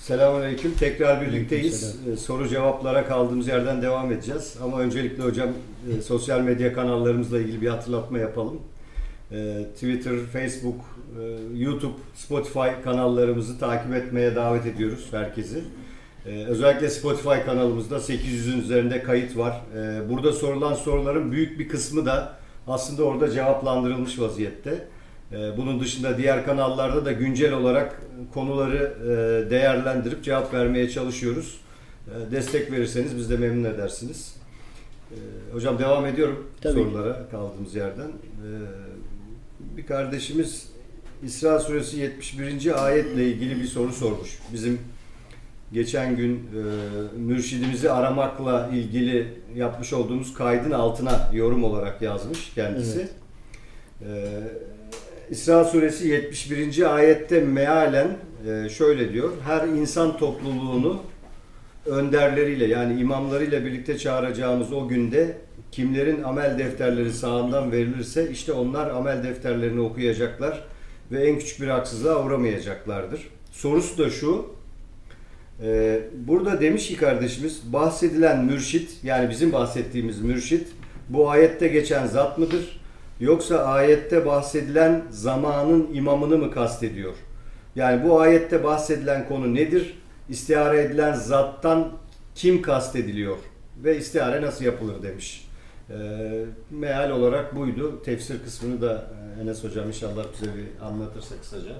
Selamünaleyküm. Tekrar birlikteyiz. Ee, Soru cevaplara kaldığımız yerden devam edeceğiz. Ama öncelikle hocam e, sosyal medya kanallarımızla ilgili bir hatırlatma yapalım. E, Twitter, Facebook, e, YouTube, Spotify kanallarımızı takip etmeye davet ediyoruz herkesi. E, Özellikle Spotify kanalımızda 800'ün üzerinde kayıt var. Burada sorulan soruların büyük bir kısmı da aslında orada cevaplandırılmış vaziyette. Ee, Bunun dışında diğer kanallarda da güncel olarak konuları e, değerlendirip cevap vermeye çalışıyoruz. E, Destek verirseniz biz de memnun edersiniz. E, Hocam devam ediyorum Tabii. sorulara kaldığımız yerden. Bir kardeşimiz İsra suresi 71. ayetle ilgili bir soru sormuş. Bizim geçen gün e, mürşidimizi aramakla ilgili yapmış olduğumuz kaydın altına yorum olarak yazmış kendisi. Evet. Ee, İsra suresi 71. ayette mealen e, şöyle diyor. Her insan topluluğunu önderleriyle yani imamlarıyla birlikte çağıracağımız o günde kimlerin amel defterleri sağından verilirse işte onlar amel defterlerini okuyacaklar ve en küçük bir haksızlığa uğramayacaklardır. Sorusu da şu. e, Burada demiş ki kardeşimiz bahsedilen mürşit yani bizim bahsettiğimiz mürşit bu ayette geçen zat mıdır? Yoksa ayette bahsedilen zamanın imamını mı kastediyor? Yani bu ayette bahsedilen konu nedir? İstihare edilen zattan kim kastediliyor? Ve istihare nasıl yapılır demiş. Ee, meal olarak buydu. Tefsir kısmını da e, Enes Hocam inşallah bize bir anlatırsa kısaca.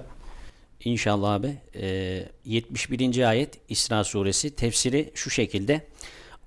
İnşallah abi. Ee, 71. ayet İsra suresi tefsiri şu şekilde.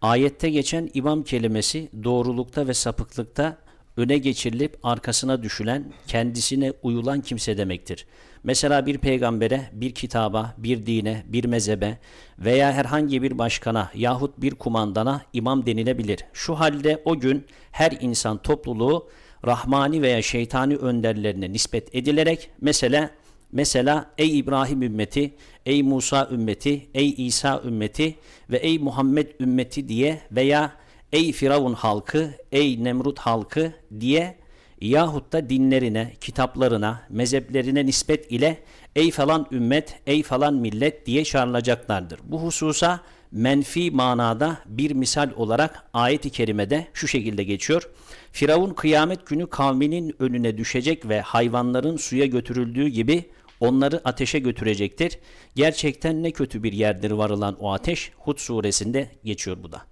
Ayette geçen imam kelimesi doğrulukta ve sapıklıkta öne geçirilip arkasına düşülen, kendisine uyulan kimse demektir. Mesela bir peygambere, bir kitaba, bir dine, bir mezhebe veya herhangi bir başkana yahut bir kumandana imam denilebilir. Şu halde o gün her insan topluluğu rahmani veya şeytani önderlerine nispet edilerek mesela Mesela ey İbrahim ümmeti, ey Musa ümmeti, ey İsa ümmeti ve ey Muhammed ümmeti diye veya ey Firavun halkı, ey Nemrut halkı diye yahut da dinlerine, kitaplarına, mezheplerine nispet ile ey falan ümmet, ey falan millet diye çağrılacaklardır. Bu hususa menfi manada bir misal olarak ayet-i kerimede şu şekilde geçiyor. Firavun kıyamet günü kavminin önüne düşecek ve hayvanların suya götürüldüğü gibi onları ateşe götürecektir. Gerçekten ne kötü bir yerdir varılan o ateş. Hud suresinde geçiyor bu da.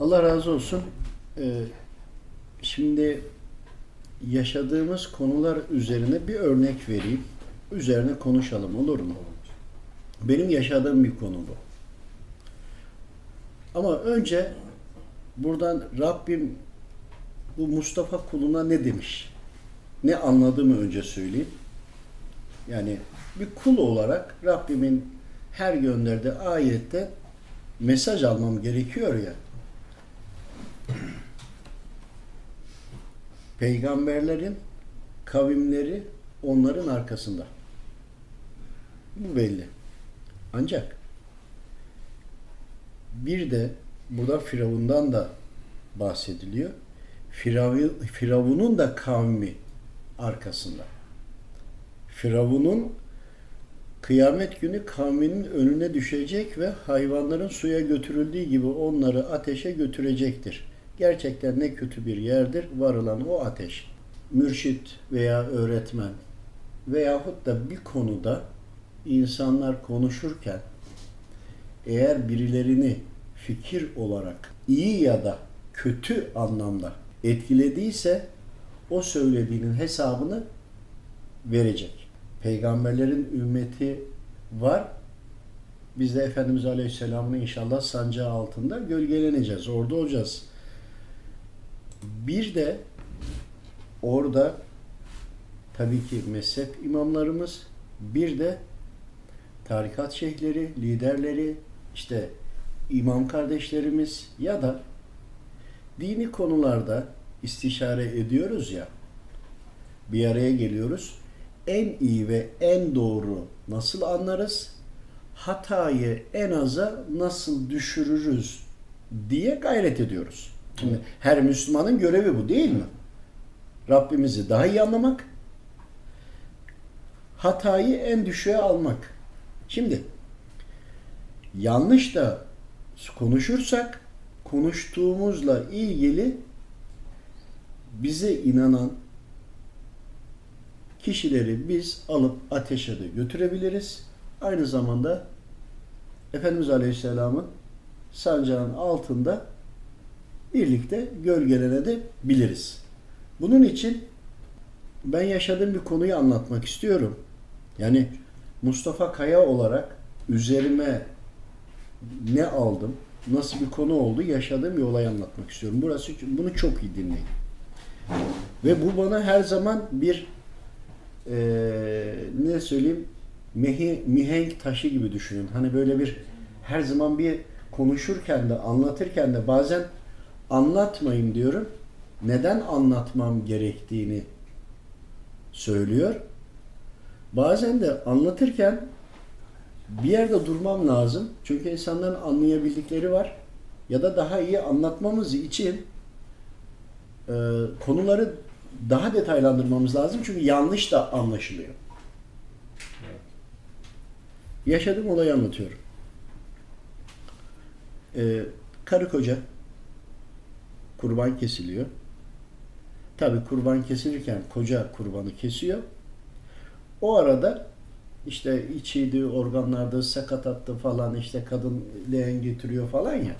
Allah razı olsun. Ee, şimdi yaşadığımız konular üzerine bir örnek vereyim. Üzerine konuşalım olur mu? Benim yaşadığım bir konu bu. Ama önce buradan Rabbim bu Mustafa kuluna ne demiş? Ne anladığımı önce söyleyeyim. Yani bir kul olarak Rabbimin her gönderdiği ayette mesaj almam gerekiyor ya. Peygamberlerin kavimleri onların arkasında. Bu belli. Ancak bir de burada Firavundan da bahsediliyor. Firavun, Firavun'un da kavmi arkasında. Firavun'un kıyamet günü kavminin önüne düşecek ve hayvanların suya götürüldüğü gibi onları ateşe götürecektir. Gerçekten ne kötü bir yerdir varılan o ateş. Mürşit veya öğretmen veyahut da bir konuda insanlar konuşurken eğer birilerini fikir olarak iyi ya da kötü anlamda etkilediyse o söylediğinin hesabını verecek. Peygamberlerin ümmeti var. Biz de Efendimiz Aleyhisselam'ın inşallah sancağı altında gölgeleneceğiz. Orada olacağız. Bir de orada tabii ki mezhep imamlarımız bir de tarikat şeyhleri, liderleri, işte imam kardeşlerimiz ya da dini konularda istişare ediyoruz ya bir araya geliyoruz. En iyi ve en doğru nasıl anlarız? Hatayı en aza nasıl düşürürüz diye gayret ediyoruz. Şimdi her Müslümanın görevi bu değil mi? Rabbimizi daha iyi anlamak, hatayı en düşüğe almak. Şimdi yanlış da konuşursak konuştuğumuzla ilgili bize inanan kişileri biz alıp ateşe de götürebiliriz. Aynı zamanda Efendimiz Aleyhisselam'ın sancağın altında birlikte gölgelenebiliriz. Bunun için ben yaşadığım bir konuyu anlatmak istiyorum. Yani Mustafa Kaya olarak üzerime ne aldım, nasıl bir konu oldu, yaşadığım bir olay anlatmak istiyorum. Burası bunu çok iyi dinleyin. Ve bu bana her zaman bir eee, ne söyleyeyim mehi, mihenk taşı gibi düşünün. Hani böyle bir her zaman bir konuşurken de anlatırken de bazen anlatmayın diyorum. Neden anlatmam gerektiğini söylüyor. Bazen de anlatırken bir yerde durmam lazım. Çünkü insanların anlayabildikleri var. Ya da daha iyi anlatmamız için e, konuları daha detaylandırmamız lazım. Çünkü yanlış da anlaşılıyor. Yaşadığım olayı anlatıyorum. E, karı koca kurban kesiliyor. Tabi kurban kesilirken koca kurbanı kesiyor. O arada işte içiydi, organlarda sakatattı falan işte kadın leğen getiriyor falan ya.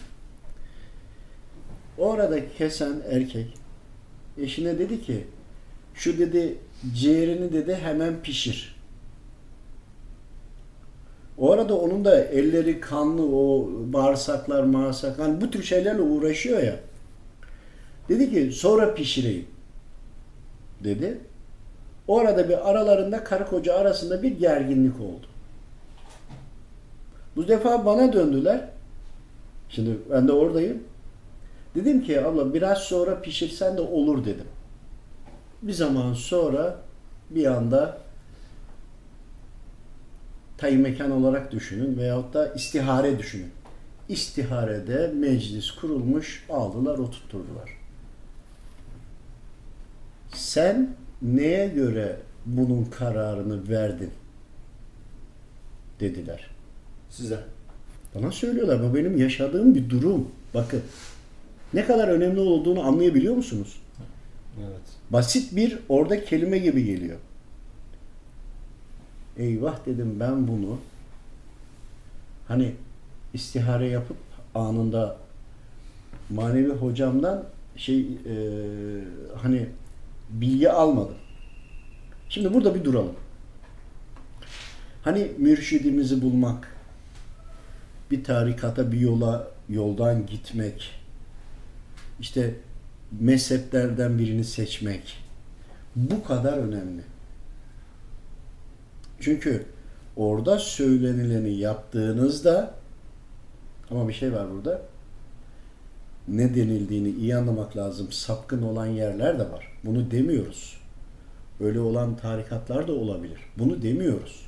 O arada kesen erkek eşine dedi ki şu dedi ciğerini dedi hemen pişir. O arada onun da elleri kanlı o bağırsaklar bağırsaklar hani bu tür şeylerle uğraşıyor ya. Dedi ki sonra pişireyim dedi. O arada bir aralarında karı koca arasında bir gerginlik oldu. Bu defa bana döndüler. Şimdi ben de oradayım. Dedim ki abla biraz sonra pişirsen de olur dedim. Bir zaman sonra bir anda tayı mekan olarak düşünün veyahut da istihare düşünün. İstiharede meclis kurulmuş, aldılar, oturtturdular. Sen neye göre bunun kararını verdin? Dediler. Size. Bana söylüyorlar. Bu benim yaşadığım bir durum. Bakın. Ne kadar önemli olduğunu anlayabiliyor musunuz? Evet. Basit bir orada kelime gibi geliyor. Eyvah dedim ben bunu hani istihare yapıp anında manevi hocamdan şey e, hani bilgi almadım. Şimdi burada bir duralım. Hani mürşidimizi bulmak, bir tarikata, bir yola, yoldan gitmek, işte mezheplerden birini seçmek bu kadar önemli. Çünkü orada söylenileni yaptığınızda ama bir şey var burada. Ne denildiğini iyi anlamak lazım. Sapkın olan yerler de var. Bunu demiyoruz. Öyle olan tarikatlar da olabilir. Bunu demiyoruz.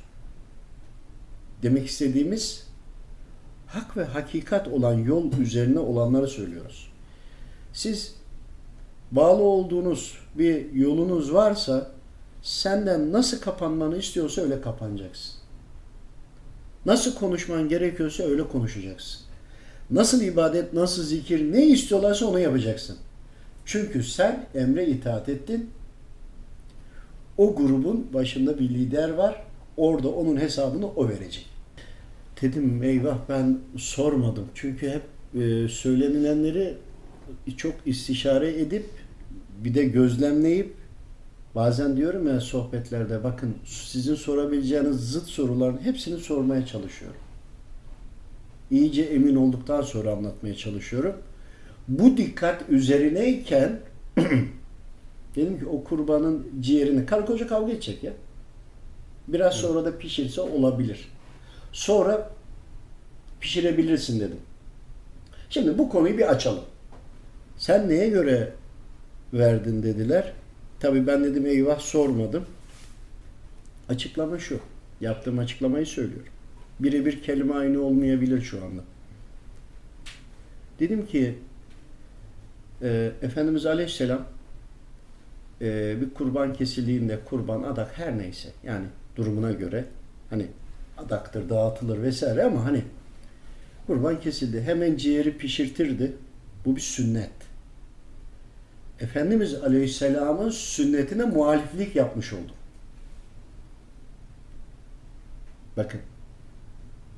Demek istediğimiz hak ve hakikat olan yol üzerine olanları söylüyoruz. Siz bağlı olduğunuz bir yolunuz varsa senden nasıl kapanmanı istiyorsa öyle kapanacaksın. Nasıl konuşman gerekiyorsa öyle konuşacaksın. Nasıl ibadet, nasıl zikir, ne istiyorlarsa onu yapacaksın. Çünkü sen emre itaat ettin. O grubun başında bir lider var. Orada onun hesabını o verecek. Dedim eyvah ben sormadım. Çünkü hep e, söylenilenleri çok istişare edip bir de gözlemleyip bazen diyorum ya sohbetlerde bakın sizin sorabileceğiniz zıt soruların hepsini sormaya çalışıyorum. İyice emin olduktan sonra anlatmaya çalışıyorum. Bu dikkat üzerineyken dedim ki o kurbanın ciğerini karı koca kavga edecek ya. Biraz sonra da pişirse olabilir. Sonra pişirebilirsin dedim. Şimdi bu konuyu bir açalım. Sen neye göre verdin dediler. Tabii ben dedim eyvah sormadım. Açıklama şu. Yaptığım açıklamayı söylüyorum. Birebir kelime aynı olmayabilir şu anda. Dedim ki e, Efendimiz Aleyhisselam e, bir kurban kesildiğinde kurban adak her neyse yani durumuna göre hani adaktır dağıtılır vesaire ama hani kurban kesildi hemen ciğeri pişirtirdi. Bu bir sünnet. Efendimiz Aleyhisselam'ın sünnetine muhaliflik yapmış oldu. Bakın.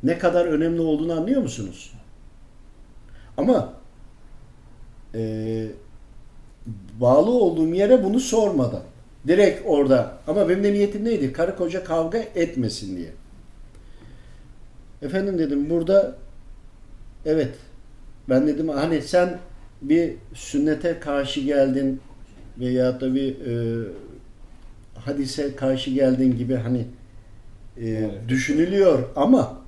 Ne kadar önemli olduğunu anlıyor musunuz? Ama e, bağlı olduğum yere bunu sormadan direkt orada ama benim de niyetim neydi? Karı koca kavga etmesin diye. Efendim dedim burada evet ben dedim hani sen bir sünnete karşı geldin veya da bir e, hadise karşı geldin gibi hani e, Evet. düşünülüyor ama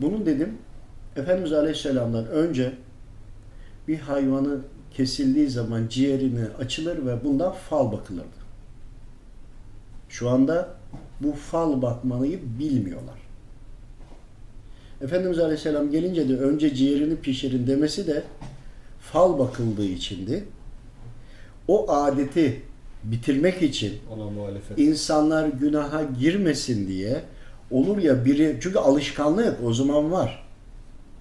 bunun dedim Efendimiz Aleyhisselam'dan önce bir hayvanı kesildiği zaman ciğerini açılır ve bundan fal bakılırdı. Şu anda bu fal bakmayı bilmiyorlar. Efendimiz Aleyhisselam gelince de önce ciğerini pişirin demesi de fal bakıldığı içindi. O adeti bitirmek için insanlar günaha girmesin diye olur ya biri çünkü alışkanlık o zaman var.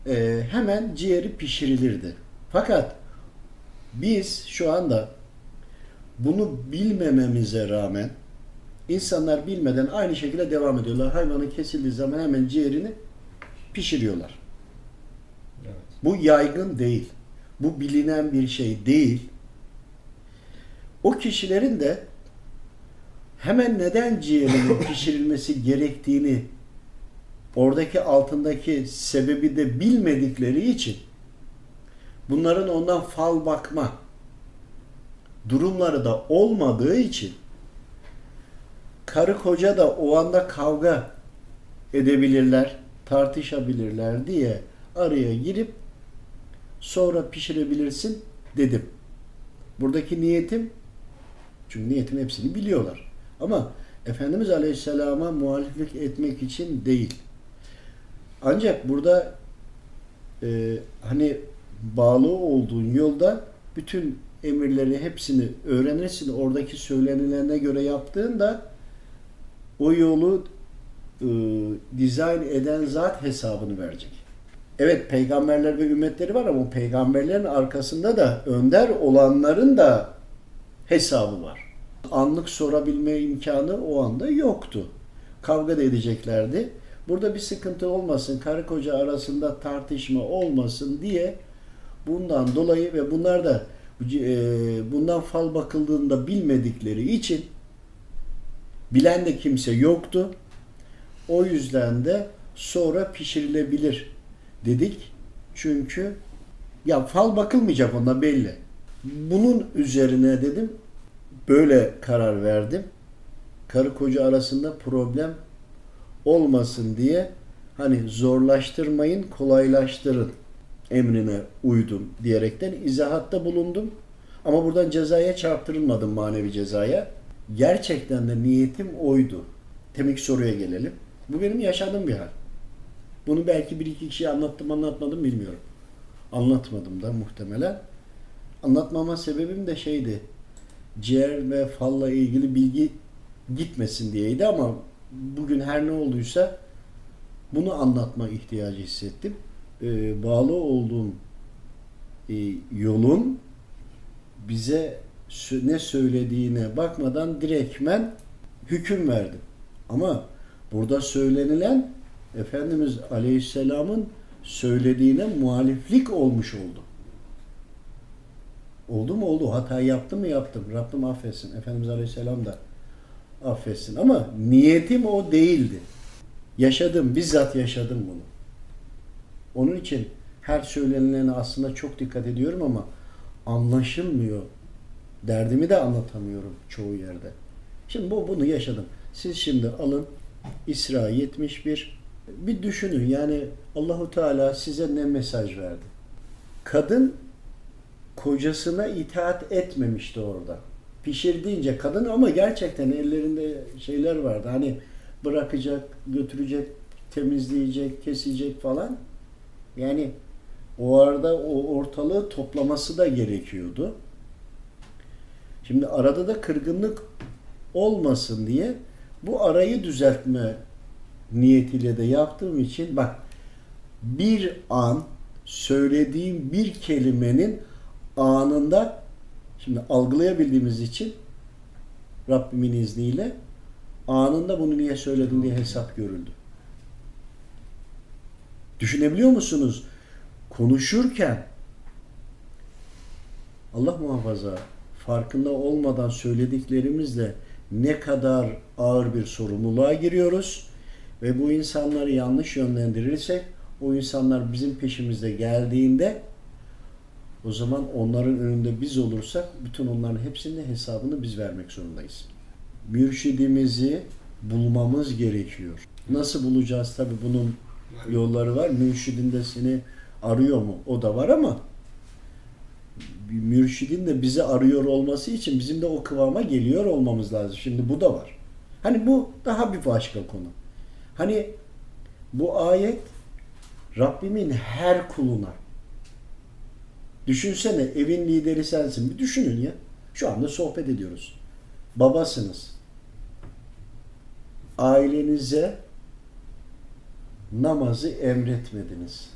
Ee, hemen ciğeri pişirilirdi. Fakat biz şu anda bunu bilmememize rağmen insanlar bilmeden aynı şekilde devam ediyorlar. Hayvanın kesildiği zaman hemen ciğerini pişiriyorlar. Evet. Bu yaygın değil. Bu bilinen bir şey değil. O kişilerin de hemen neden ciğerinin pişirilmesi gerektiğini oradaki altındaki sebebi de bilmedikleri için bunların ondan fal bakma durumları da olmadığı için karı koca da o anda kavga edebilirler, tartışabilirler diye araya girip sonra pişirebilirsin dedim. Buradaki niyetim çünkü niyetin hepsini biliyorlar. Ama Efendimiz Aleyhisselam'a muhaliflik etmek için değil. Ancak burada e, hani bağlı olduğun yolda bütün emirleri hepsini öğrenirsin. Oradaki söylenilene göre yaptığında o yolu e, dizayn eden zat hesabını verecek. Evet peygamberler ve ümmetleri var ama peygamberlerin arkasında da önder olanların da hesabı var. Anlık sorabilme imkanı o anda yoktu. Kavga da edeceklerdi. Burada bir sıkıntı olmasın, karı koca arasında tartışma olmasın diye bundan dolayı ve bunlar da e, bundan fal bakıldığında bilmedikleri için bilen de kimse yoktu. O yüzden de sonra pişirilebilir dedik. Çünkü ya fal bakılmayacak onda belli. Bunun üzerine dedim böyle karar verdim. Karı koca arasında problem olmasın diye hani zorlaştırmayın, kolaylaştırın emrine uydum diyerekten izahatta bulundum. Ama buradan cezaya çarptırılmadım manevi cezaya. Gerçekten de niyetim oydu. Demek soruya gelelim. Bu benim yaşadığım bir hal. Bunu belki bir iki kişiye anlattım anlatmadım bilmiyorum. Anlatmadım da muhtemelen. Anlatmama sebebim de şeydi. Ciğer ve falla ilgili bilgi gitmesin diyeydi ama bugün her ne olduysa bunu anlatma ihtiyacı hissettim. Ee, bağlı olduğum e, yolun bize ne söylediğine bakmadan direktmen hüküm verdim. Ama burada söylenilen Efendimiz Aleyhisselam'ın söylediğine muhaliflik olmuş oldu. Oldu mu oldu. Hata yaptım mı yaptım. Rabbim affetsin. Efendimiz Aleyhisselam da affetsin. Ama niyetim o değildi. Yaşadım. Bizzat yaşadım bunu. Onun için her söylenilene aslında çok dikkat ediyorum ama anlaşılmıyor. Derdimi de anlatamıyorum çoğu yerde. Şimdi bu bunu yaşadım. Siz şimdi alın İsra 71 bir düşünün yani Allahu Teala size ne mesaj verdi? Kadın kocasına itaat etmemişti orada. Pişir deyince kadın ama gerçekten ellerinde şeyler vardı. Hani bırakacak, götürecek, temizleyecek, kesecek falan. Yani o arada o ortalığı toplaması da gerekiyordu. Şimdi arada da kırgınlık olmasın diye bu arayı düzeltme niyetiyle de yaptığım için bak bir an söylediğim bir kelimenin anında şimdi algılayabildiğimiz için Rabbimin izniyle anında bunu niye söyledin diye hesap görüldü. Düşünebiliyor musunuz? Konuşurken Allah muhafaza farkında olmadan söylediklerimizle ne kadar ağır bir sorumluluğa giriyoruz ve bu insanları yanlış yönlendirirsek o insanlar bizim peşimizde geldiğinde o zaman onların önünde biz olursak bütün onların hepsinin hesabını biz vermek zorundayız. Mürşidimizi bulmamız gerekiyor. Nasıl bulacağız tabi bunun yolları var. Mürşidin de seni arıyor mu? O da var ama mürşidin de bizi arıyor olması için bizim de o kıvama geliyor olmamız lazım. Şimdi bu da var. Hani bu daha bir başka konu. Hani bu ayet Rabbimin her kuluna Düşünsene evin lideri sensin. Bir düşünün ya. Şu anda sohbet ediyoruz. Babasınız. Ailenize namazı emretmediniz.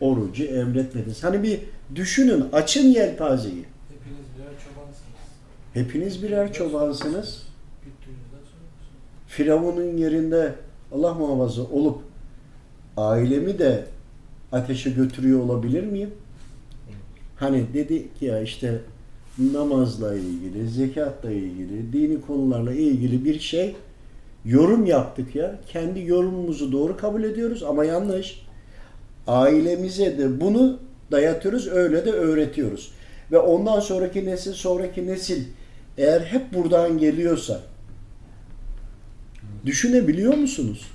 Orucu emretmediniz. Hani bir düşünün, açın yelpazeyi. Hepiniz birer çobansınız. Hepiniz birer çobansınız. Sorumlusunuz. Firavun'un yerinde Allah muhafaza olup ailemi de ateşe götürüyor olabilir miyim? Hani dedik ya işte namazla ilgili, zekatla ilgili, dini konularla ilgili bir şey yorum yaptık ya. Kendi yorumumuzu doğru kabul ediyoruz ama yanlış. Ailemize de bunu dayatıyoruz, öyle de öğretiyoruz. Ve ondan sonraki nesil, sonraki nesil eğer hep buradan geliyorsa düşünebiliyor musunuz?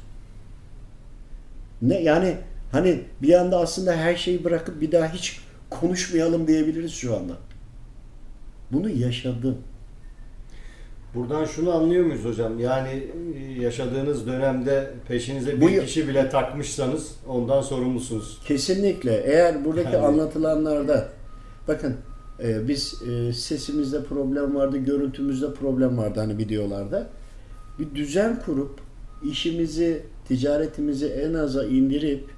Ne yani hani bir anda aslında her şeyi bırakıp bir daha hiç konuşmayalım diyebiliriz şu anda. Bunu yaşadım. Buradan şunu anlıyor muyuz hocam? Yani e, yaşadığınız dönemde peşinize Bu bir ya- kişi bile takmışsanız ondan sorumlusunuz. Kesinlikle. Eğer buradaki Yani- anlatılanlarda bakın e, biz e, sesimizde problem vardı, görüntümüzde problem vardı hani videolarda. Bir düzen kurup işimizi, ticaretimizi en aza indirip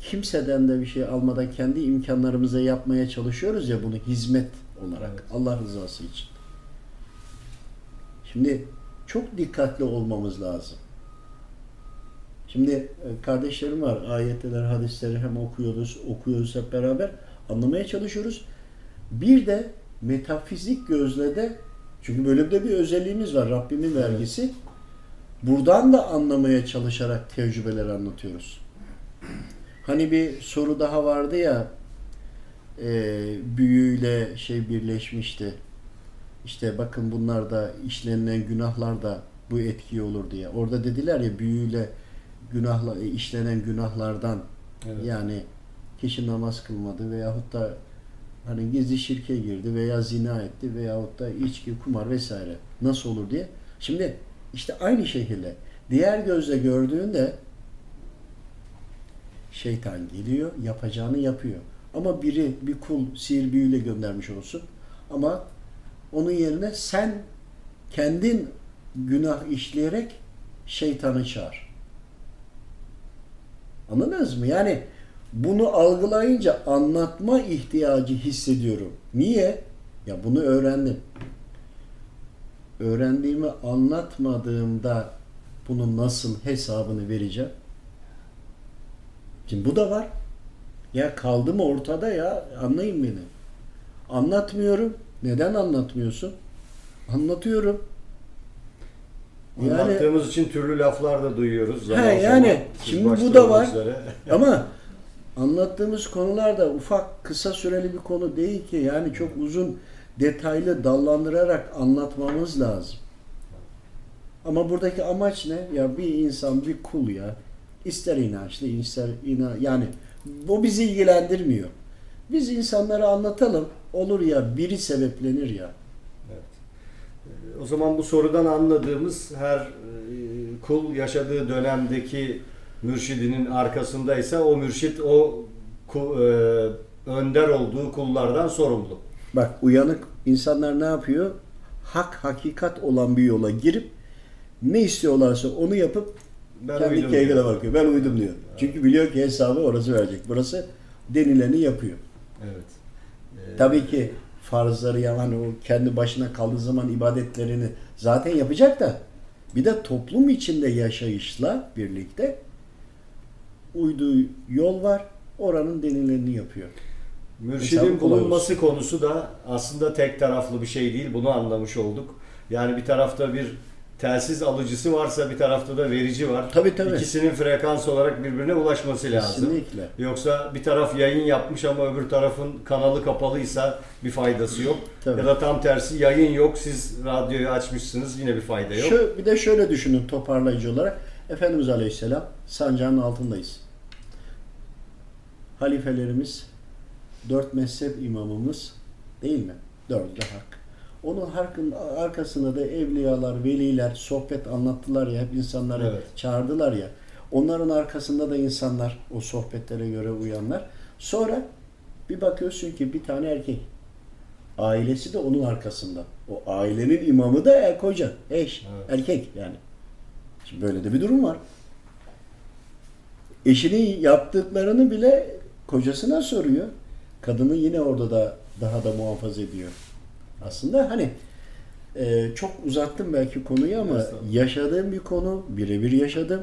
kimseden de bir şey almadan kendi imkanlarımıza yapmaya çalışıyoruz ya bunu hizmet olarak Evet. Allah rızası için. Şimdi çok dikkatli olmamız lazım. Şimdi e, kardeşlerim var. Ayetler, hadisleri hem okuyoruz, okuyoruz hep beraber. Anlamaya çalışıyoruz. Bir de metafizik gözle de çünkü böyle de bir özelliğimiz var. Rabbimin vergisi. Buradan da anlamaya çalışarak tecrübeler anlatıyoruz. Hani bir soru daha vardı ya e, büyüyle şey birleşmişti. İşte bakın bunlar da işlenilen günahlar da bu etki olur diye. Orada dediler ya büyüyle günahla e, işlenen günahlardan Evet. yani kişi namaz kılmadı veyahut da hani gizli şirke girdi veya zina etti veyahut da içki, kumar vesaire nasıl olur diye. Şimdi işte aynı şekilde diğer gözle gördüğünde şeytan geliyor, yapacağını yapıyor. Ama biri bir kul sihir büyüyle göndermiş olsun. Ama onun yerine sen kendin günah işleyerek şeytanı çağır. Anladınız mı? Yani bunu algılayınca anlatma ihtiyacı hissediyorum. Niye? Ya bunu öğrendim. Öğrendiğimi anlatmadığımda bunun nasıl hesabını vereceğim? Şimdi bu da var. Ya kaldı mı ortada ya? Anlayın beni. Anlatmıyorum. Neden anlatmıyorsun? Anlatıyorum. Yani Anlattığımız için türlü laflar da duyuyoruz. Zaman He, yani zaman. Şimdi bu da var. ama anlattığımız konular da ufak kısa süreli bir konu değil ki. Yani çok uzun detaylı dallandırarak anlatmamız lazım. Ama buradaki amaç ne? Ya bir insan bir kul ya. İster inançlı, ister inan yani bu bizi ilgilendirmiyor. Biz insanlara anlatalım. Olur ya biri sebeplenir ya. O zaman bu sorudan anladığımız her e, kul yaşadığı dönemdeki mürşidinin arkasındaysa o mürşit o ku- e, önder olduğu kullardan sorumlu. Bak uyanık insanlar ne yapıyor? Hak hakikat olan bir yola girip ne istiyorlarsa onu yapıp Ben kendi keyfine bakıyor. Ben uydum diyor. Çünkü biliyor ki hesabı orası verecek. Burası denileni yapıyor. Evet. Ee, Tabii ki farzları yani o kendi başına kaldığı zaman ibadetlerini zaten yapacak da bir de toplum içinde yaşayışla birlikte uyduğu yol var. Oranın denileni yapıyor. Mürşidin bulunması konusu da aslında tek taraflı bir şey değil. Bunu anlamış olduk. Yani bir tarafta bir telsiz alıcısı varsa bir tarafta da verici var. Tabii, tabii. İkisinin frekans olarak birbirine ulaşması lazım. Kesinlikle. Yoksa bir taraf yayın yapmış ama öbür tarafın kanalı kapalıysa bir faydası yok. Tabii. Ya da tam tersi yayın yok siz radyoyu açmışsınız yine bir fayda yok. Şu, bir de şöyle düşünün toparlayıcı olarak. Efendimiz Aleyhisselam sancağın altındayız. Halifelerimiz, dört mezhep imamımız değil mi? Dördü de hak. Onun harkın arkasında da evliyalar, veliler sohbet anlattılar ya, hep insanları Evet. çağırdılar ya. Onların arkasında da insanlar, o sohbetlere göre uyanlar. Sonra bir bakıyorsun ki bir tane erkek. Ailesi de onun arkasında. O ailenin imamı da er koca, eş, Evet. erkek yani. Şimdi böyle de bir durum var. Eşinin yaptıklarını bile kocasına soruyor. Kadını yine orada da daha da muhafaza ediyor. Aslında hani e, çok uzattım belki konuyu ama yaşadığım bir konu, birebir yaşadım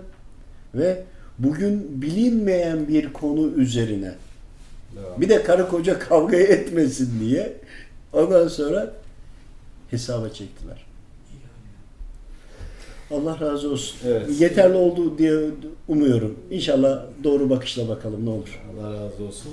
ve bugün bilinmeyen bir konu üzerine Devam. bir de karı koca kavga etmesin diye ondan sonra hesaba çektiler. Allah razı olsun. Evet. Yeterli oldu diye umuyorum. İnşallah doğru bakışla bakalım ne olur. Allah razı olsun.